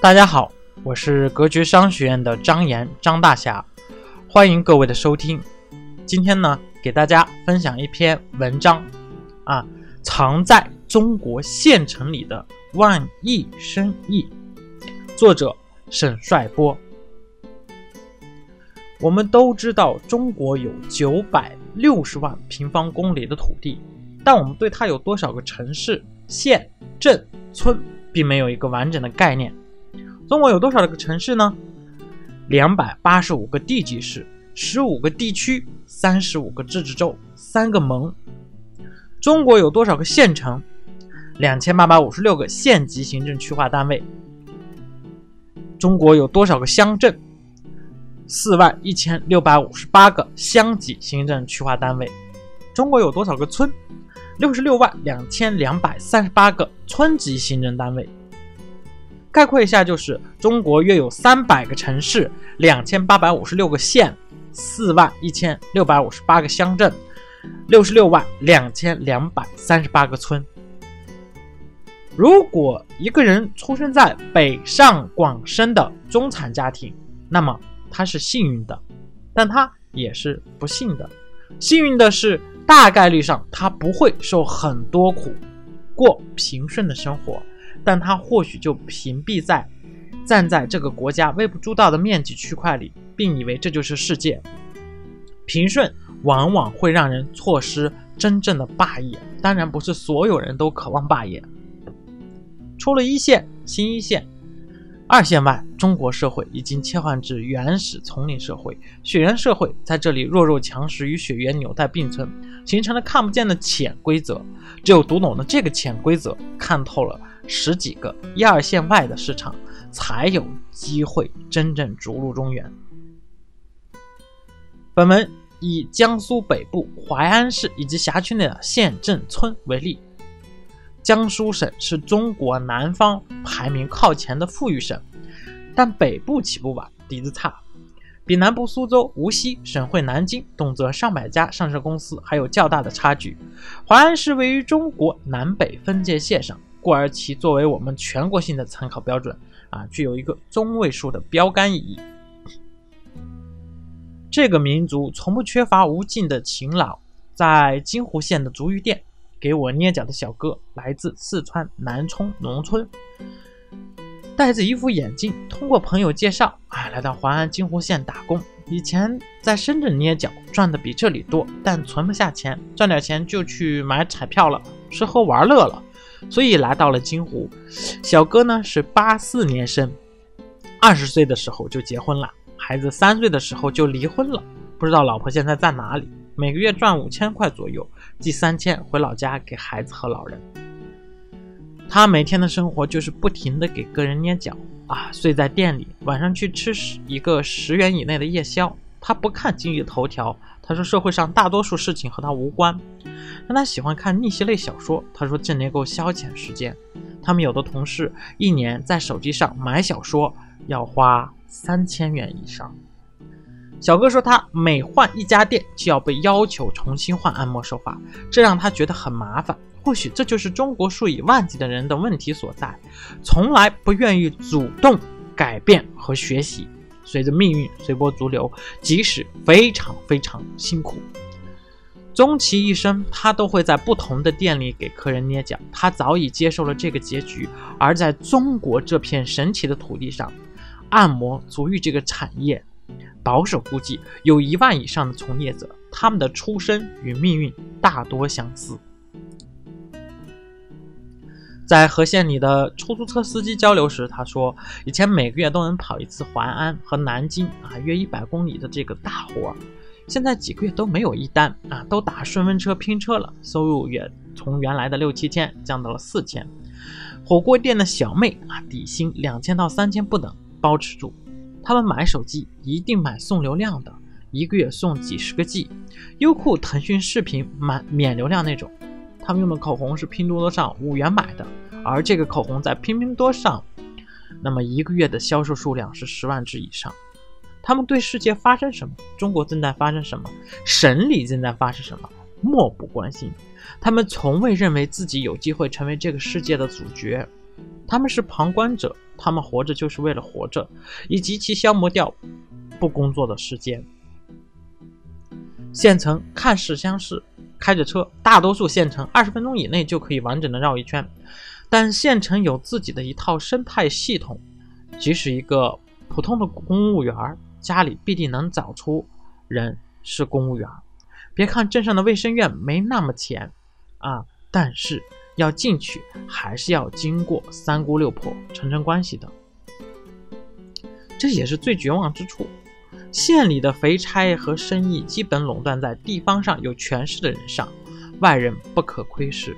大家好，我是格局商学院的张岩张大侠，欢迎各位的收听。今天呢，给大家分享一篇文章啊，藏在中国县城里的万亿生意，作者沈帅波。我们都知道，中国有九百六十万平方公里的土地，但我们对它有多少个城市、县、镇、村，并没有一个完整的概念。中国有多少个城市呢？两百八十五个地级市，十五个地区，三十五个自治州，三个盟。中国有多少个县城？两千八百五十六个县级行政区划单位。中国有多少个乡镇？四万一千六百五十八个乡级行政区划单位。中国有多少个村？六十六万两千两百三十八个村级行政单位。概括一下，就是中国约有三百个城市，两千八百五十六个县，四万一千六百五十八个乡镇，六十六万两千两百三十八个村。如果一个人出生在北上广深的中产家庭，那么他是幸运的，但他也是不幸的。幸运的是，大概率上他不会受很多苦，过平顺的生活。但他或许就屏蔽在站在这个国家微不足道的面积区块里，并以为这就是世界。平顺往往会让人错失真正的霸业。当然，不是所有人都渴望霸业。除了一线、新一线、二线外，中国社会已经切换至原始丛林社会。血缘社会在这里弱肉强食与血缘纽带并存，形成了看不见的潜规则。只有读懂了这个潜规则，看透了。十几个一二线外的市场，才有机会真正逐鹿中原。本文以江苏北部淮安市以及辖区内的县镇村为例。江苏省是中国南方排名靠前的富裕省，但北部起步晚，底子差，比南部苏州、无锡、省会南京动辄上百家上市公司还有较大的差距。淮安市位于中国南北分界线上。故而其作为我们全国性的参考标准啊，具有一个中位数的标杆意义。这个民族从不缺乏无尽的勤劳。在金湖县的足浴店，给我捏脚的小哥来自四川南充农村，戴着一副眼镜，通过朋友介绍啊，来到淮安金湖县打工。以前在深圳捏脚赚的比这里多，但存不下钱，赚点钱就去买彩票了，吃喝玩乐了。所以来到了金湖，小哥呢是八四年生，二十岁的时候就结婚了，孩子三岁的时候就离婚了，不知道老婆现在在哪里。每个月赚五千块左右，寄三千回老家给孩子和老人。他每天的生活就是不停的给个人捏脚啊，睡在店里，晚上去吃一个十元以内的夜宵。他不看经济头条，他说社会上大多数事情和他无关。但他喜欢看逆袭类小说，他说这能够消遣时间。他们有的同事一年在手机上买小说要花三千元以上。小哥说他每换一家店就要被要求重新换按摩手法，这让他觉得很麻烦。或许这就是中国数以万计的人的问题所在，从来不愿意主动改变和学习，随着命运随波逐流，即使非常非常辛苦。终其一生，他都会在不同的店里给客人捏脚。他早已接受了这个结局。而在中国这片神奇的土地上，按摩足浴这个产业，保守估计有一万以上的从业者，他们的出身与命运大多相似。在和县里的出租车司机交流时，他说：“以前每个月都能跑一次淮安和南京啊，约一百公里的这个大活。”现在几个月都没有一单啊，都打顺风车拼车了，收入也从原来的六七千降到了四千。火锅店的小妹啊，底薪两千到三千不等，包吃住。他们买手机一定买送流量的，一个月送几十个 G。优酷、腾讯视频满免流量那种。他们用的口红是拼多多上五元买的，而这个口红在拼多多上，那么一个月的销售数量是十万支以上。他们对世界发生什么，中国正在发生什么，省里正在发生什么，漠不关心。他们从未认为自己有机会成为这个世界的主角，他们是旁观者。他们活着就是为了活着，以及其消磨掉不工作的时间。县城看似相似，开着车，大多数县城二十分钟以内就可以完整的绕一圈。但县城有自己的一套生态系统，即使一个普通的公务员家里必定能找出人是公务员。别看镇上的卫生院没那么钱啊，但是要进去还是要经过三姑六婆、层层关系的。这也是最绝望之处。县里的肥差和生意基本垄断在地方上有权势的人上，外人不可窥视。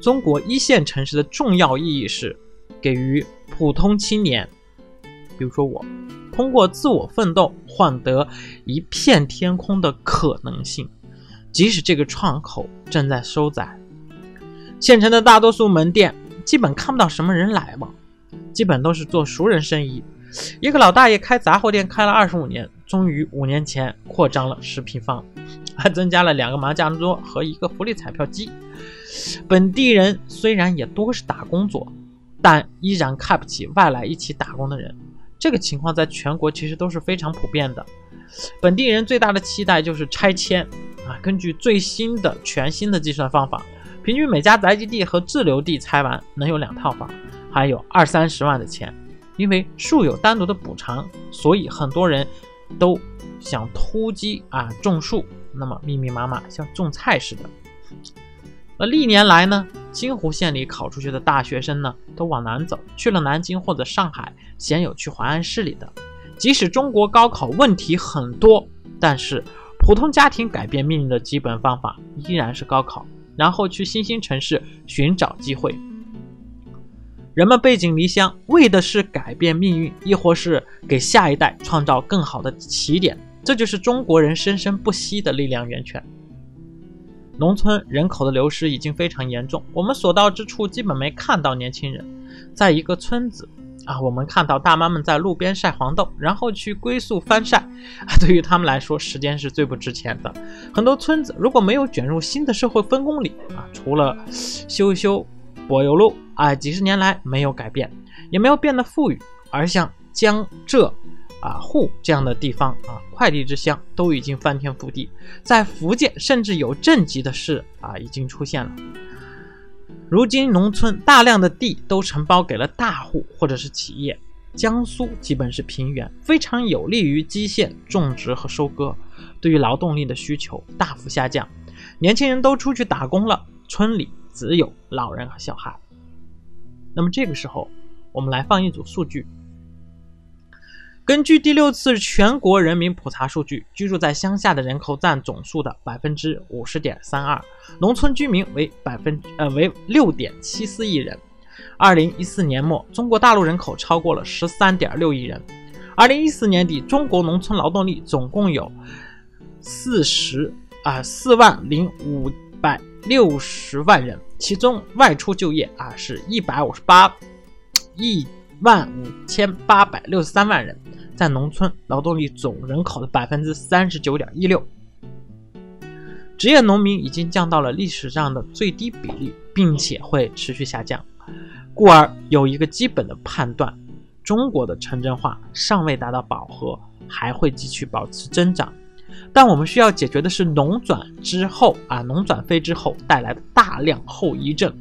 中国一线城市的重要意义是，给予普通青年，比如说我，通过自我奋斗换得一片天空的可能性，即使这个窗口正在收窄。县城的大多数门店基本看不到什么人来往，基本都是做熟人生意。一个老大爷开杂货店开了二十五年，终于五年前扩张了十平方，还增加了两个麻将桌和一个福利彩票机。本地人虽然也多是打工族，但依然看不起外来一起打工的人。这个情况在全国其实都是非常普遍的。本地人最大的期待就是拆迁啊！根据最新的全新的计算方法，平均每家宅基地和自留地拆完能有两套房，还有二三十万的钱。因为树有单独的补偿，所以很多人都想突击啊种树，那么密密麻麻像种菜似的。那历年来呢，金湖县里考出去的大学生呢，都往南走去了南京或者上海，鲜有去淮安市里的。即使中国高考问题很多，但是普通家庭改变命运的基本方法依然是高考，然后去新兴城市寻找机会。人们背井离乡，为的是改变命运，亦或是给下一代创造更好的起点。这就是中国人生生不息的力量源泉。农村人口的流失已经非常严重，我们所到之处基本没看到年轻人。在一个村子啊，我们看到大妈们在路边晒黄豆，然后去归宿翻晒。啊，对于他们来说，时间是最不值钱的。很多村子如果没有卷入新的社会分工里啊，除了修修。柏油路啊，几十年来没有改变，也没有变得富裕，而像江浙啊沪这样的地方啊，快递之乡都已经翻天覆地，在福建甚至有镇级的事啊已经出现了。如今农村大量的地都承包给了大户或者是企业，江苏基本是平原，非常有利于机械种植和收割，对于劳动力的需求大幅下降，年轻人都出去打工了，村里。只有老人和小孩。那么这个时候，我们来放一组数据。根据第六次全国人民普查数据，居住在乡下的人口占总数的百分之五十点三二，农村居民为百分呃为六点七四亿人。二零一四年末，中国大陆人口超过了十三点六亿人。二零一四年底，中国农村劳动力总共有四十啊四万零五百六十万人。其中外出就业啊是一百五十八亿万五千八百六十三万人，在农村劳动力总人口的百分之三十九点一六，职业农民已经降到了历史上的最低比例，并且会持续下降，故而有一个基本的判断：中国的城镇化尚未达到饱和，还会继续保持增长。但我们需要解决的是农转之后啊，农转非之后带来的大量后遗症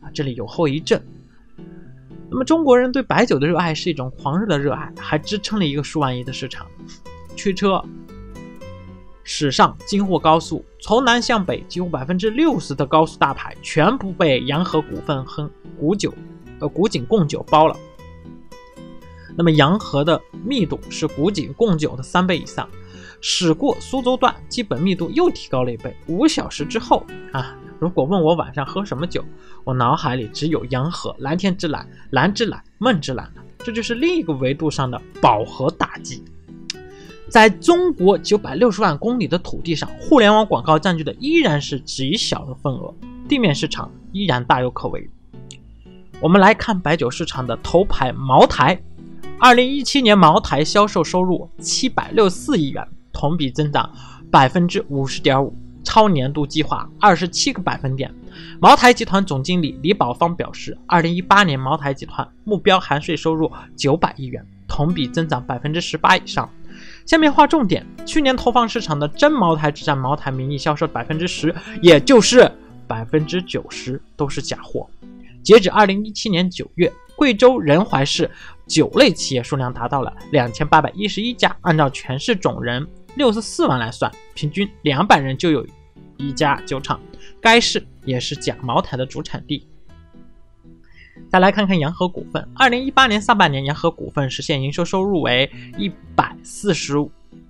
啊，这里有后遗症。那么中国人对白酒的热爱是一种狂热的热爱，还支撑了一个数万亿的市场。驱车史上京沪高速从南向北几乎百分之六十的高速大牌全部被洋河股份和古酒呃古井贡酒包了。那么洋河的密度是古井贡酒的三倍以上。驶过苏州段，基本密度又提高了一倍。五小时之后啊，如果问我晚上喝什么酒，我脑海里只有洋河、蓝天之蓝、蓝之蓝、梦之蓝了。这就是另一个维度上的饱和打击。在中国九百六十万公里的土地上，互联网广告占据的依然是极小的份额，地面市场依然大有可为。我们来看白酒市场的头牌茅台，二零一七年茅台销售收入七百六四亿元。同比增长百分之五十点五，超年度计划二十七个百分点。茅台集团总经理李宝芳表示，二零一八年茅台集团目标含税收入九百亿元，同比增长百分之十八以上。下面划重点，去年投放市场的真茅台只占茅台名义销售百分之十，也就是百分之九十都是假货。截止二零一七年九月，贵州仁怀市酒类企业数量达到了两千八百一十一家，按照全市总人六十四万来算，平均两百人就有一家酒厂。该市也是假茅台的主产地。再来看看洋河股份，二零一八年上半年，洋河股份实现营收收入为一百四十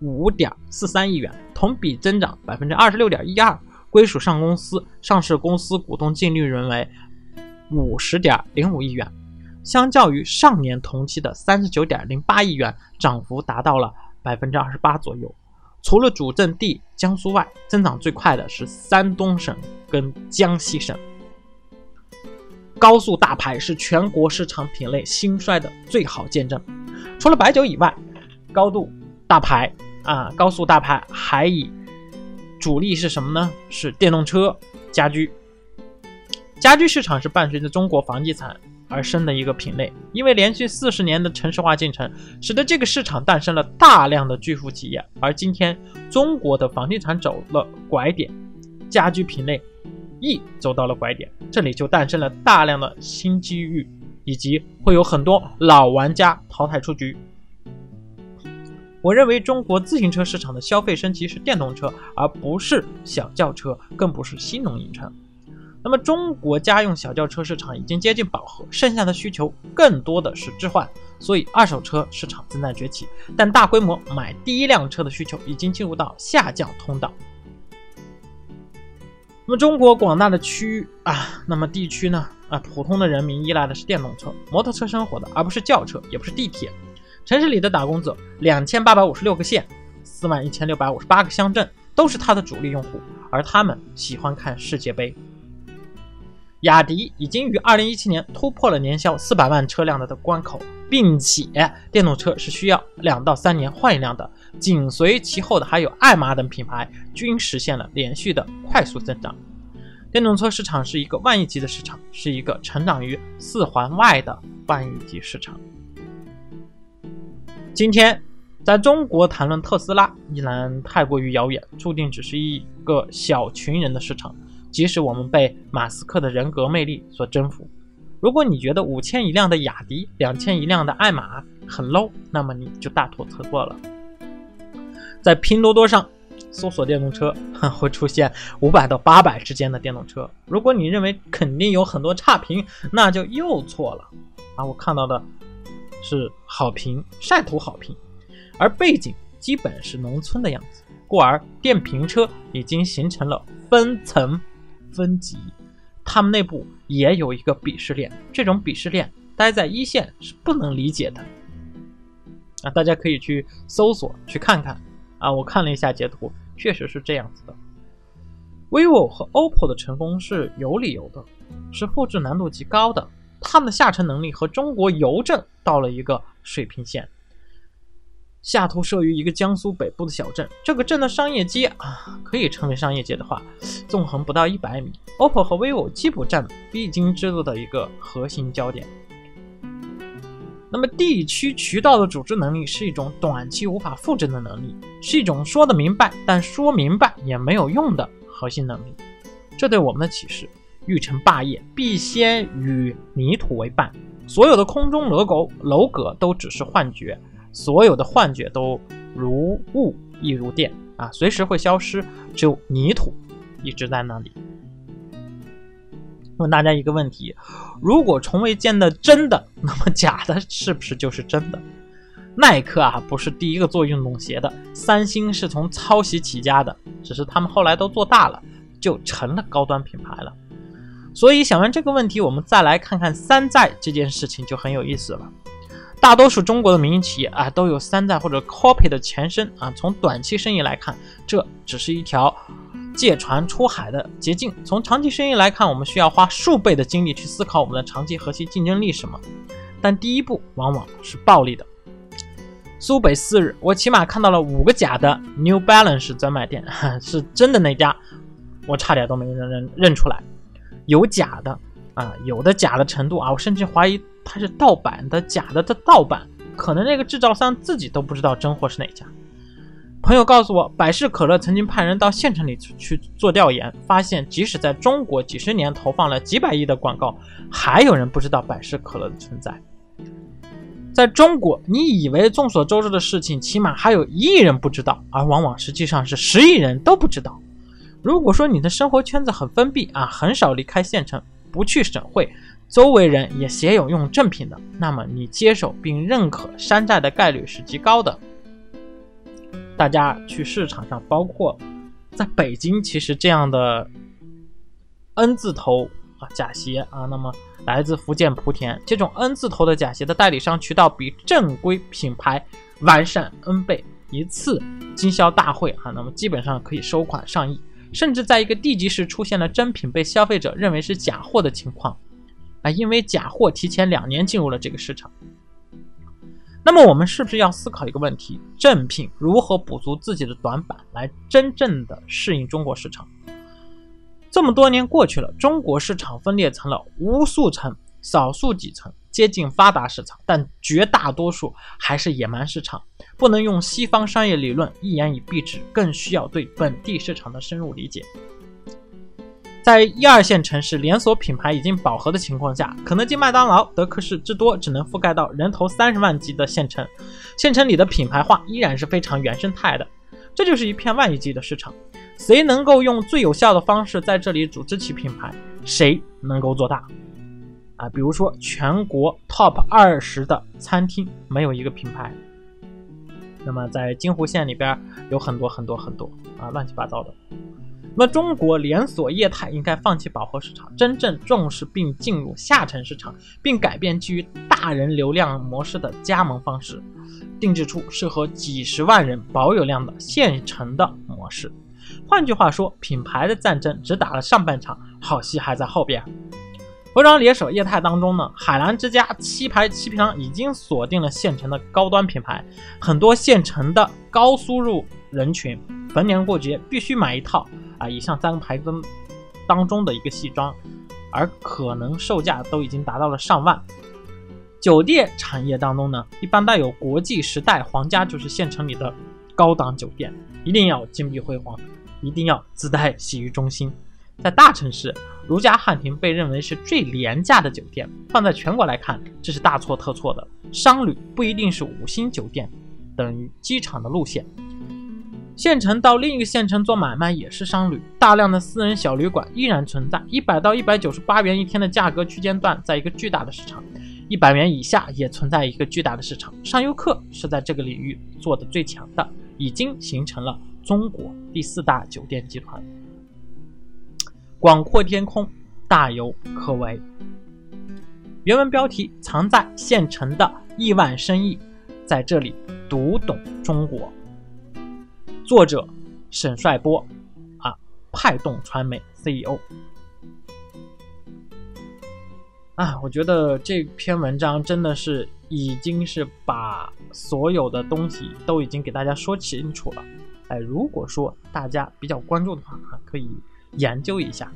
五点四三亿元，同比增长百分之二十六点一二，归属上公司上市公司股东净利润为。五十点零五亿元，相较于上年同期的三十九点零八亿元，涨幅达到了百分之二十八左右。除了主阵地江苏外，增长最快的是山东省跟江西省。高速大牌是全国市场品类兴衰的最好见证。除了白酒以外，高度大牌啊，高速大牌还以主力是什么呢？是电动车、家居。家居市场是伴随着中国房地产而生的一个品类，因为连续四十年的城市化进程，使得这个市场诞生了大量的巨富企业。而今天中国的房地产走了拐点，家居品类亦走到了拐点，这里就诞生了大量的新机遇，以及会有很多老玩家淘汰出局。我认为中国自行车市场的消费升级是电动车，而不是小轿车，更不是新能源车。那么，中国家用小轿车市场已经接近饱和，剩下的需求更多的是置换，所以二手车市场正在崛起。但大规模买第一辆车的需求已经进入到下降通道。那么，中国广大的区域啊，那么地区呢啊，普通的人民依赖的是电动车、摩托车生活的，而不是轿车，也不是地铁。城市里的打工者，两千八百五十六个县，四万一千六百五十八个乡镇，都是它的主力用户，而他们喜欢看世界杯。雅迪已经于二零一七年突破了年销四百万车辆的的关口，并且电动车是需要两到三年换一辆的。紧随其后的还有爱玛等品牌，均实现了连续的快速增长。电动车市场是一个万亿级的市场，是一个成长于四环外的万亿级市场。今天在中国谈论特斯拉依然太过于遥远，注定只是一个小群人的市场。即使我们被马斯克的人格魅力所征服，如果你觉得五千一辆的雅迪、两千一辆的爱玛很 low，那么你就大错特错了。在拼多多上搜索电动车，会出现五百到八百之间的电动车。如果你认为肯定有很多差评，那就又错了。啊，我看到的是好评、晒图好评，而背景基本是农村的样子，故而电瓶车已经形成了分层。分级，他们内部也有一个鄙视链，这种鄙视链待在一线是不能理解的啊！大家可以去搜索去看看啊！我看了一下截图，确实是这样子的。vivo 和 oppo 的成功是有理由的，是复制难度极高的，他们的下沉能力和中国邮政到了一个水平线。下图设于一个江苏北部的小镇，这个镇的商业街啊，可以称为商业街的话，纵横不到一百米。OPPO 和 vivo 基普站必经之路的一个核心焦点。那么地区渠道的组织能力是一种短期无法复制的能力，是一种说得明白但说明白也没有用的核心能力。这对我们的启示：欲成霸业，必先与泥土为伴。所有的空中楼阁楼阁都只是幻觉。所有的幻觉都如雾亦如电啊，随时会消失，只有泥土一直在那里。问大家一个问题：如果从未见的真的，那么假的是不是就是真的？耐克啊，不是第一个做运动鞋的，三星是从抄袭起家的，只是他们后来都做大了，就成了高端品牌了。所以想完这个问题，我们再来看看山寨这件事情就很有意思了。大多数中国的民营企业啊，都有山寨或者 copy 的前身啊。从短期生意来看，这只是一条借船出海的捷径；从长期生意来看，我们需要花数倍的精力去思考我们的长期核心竞争力什么。但第一步往往是暴利的。苏北四日，我起码看到了五个假的 New Balance 专卖店，是真的那家，我差点都没认认认出来。有假的啊，有的假的程度啊，我甚至怀疑它是盗版的，假的的盗版，可能那个制造商自己都不知道真货是哪家。朋友告诉我，百事可乐曾经派人到县城里去做调研，发现即使在中国几十年投放了几百亿的广告，还有人不知道百事可乐的存在。在中国，你以为众所周知的事情，起码还有一亿人不知道，而往往实际上是十亿人都不知道。如果说你的生活圈子很封闭啊，很少离开县城，不去省会，周围人也鲜有用正品的，那么你接受并认可山寨的概率是极高的。大家去市场上，包括在北京，其实这样的 N 字头啊假鞋啊，那么来自福建莆田这种 N 字头的假鞋的代理商渠道比正规品牌完善 N 倍，一次经销大会啊，那么基本上可以收款上亿，甚至在一个地级市出现了真品被消费者认为是假货的情况啊，因为假货提前两年进入了这个市场。那么我们是不是要思考一个问题：正品如何补足自己的短板，来真正的适应中国市场？这么多年过去了，中国市场分裂成了无数层、少数几层，接近发达市场，但绝大多数还是野蛮市场。不能用西方商业理论一言以蔽之，更需要对本地市场的深入理解。在一二线城市连锁品牌已经饱和的情况下，肯德基、麦当劳、德克士至多只能覆盖到人头三十万级的县城，县城里的品牌化依然是非常原生态的。这就是一片万亿级的市场，谁能够用最有效的方式在这里组织起品牌，谁能够做大。啊，比如说全国 top 二十的餐厅没有一个品牌，那么在金湖县里边有很多很多很多啊，乱七八糟的。那么，中国连锁业态应该放弃饱和市场，真正重视并进入下沉市场，并改变基于大人流量模式的加盟方式，定制出适合几十万人保有量的现成的模式。换句话说，品牌的战争只打了上半场，好戏还在后边。服装连锁业态当中呢，海澜之家、七牌、七平已经锁定了现成的高端品牌，很多现成的高输入人群，逢年过节必须买一套。啊，以上三个牌子当中的一个西装，而可能售价都已经达到了上万。酒店产业当中呢，一般带有国际时代皇家就是县城里的高档酒店，一定要金碧辉煌，一定要自带洗浴中心。在大城市，如家汉庭被认为是最廉价的酒店，放在全国来看，这是大错特错的。商旅不一定是五星酒店，等于机场的路线。县城到另一个县城做买卖也是商旅，大量的私人小旅馆依然存在，一百到一百九十八元一天的价格区间段，在一个巨大的市场，一百元以下也存在一个巨大的市场。上游客是在这个领域做的最强的，已经形成了中国第四大酒店集团。广阔天空，大有可为。原文标题：藏在县城的亿万生意，在这里读懂中国。作者沈帅波，啊，派动传媒 CEO。啊，我觉得这篇文章真的是已经是把所有的东西都已经给大家说清楚了。哎，如果说大家比较关注的话，啊，可以研究一下。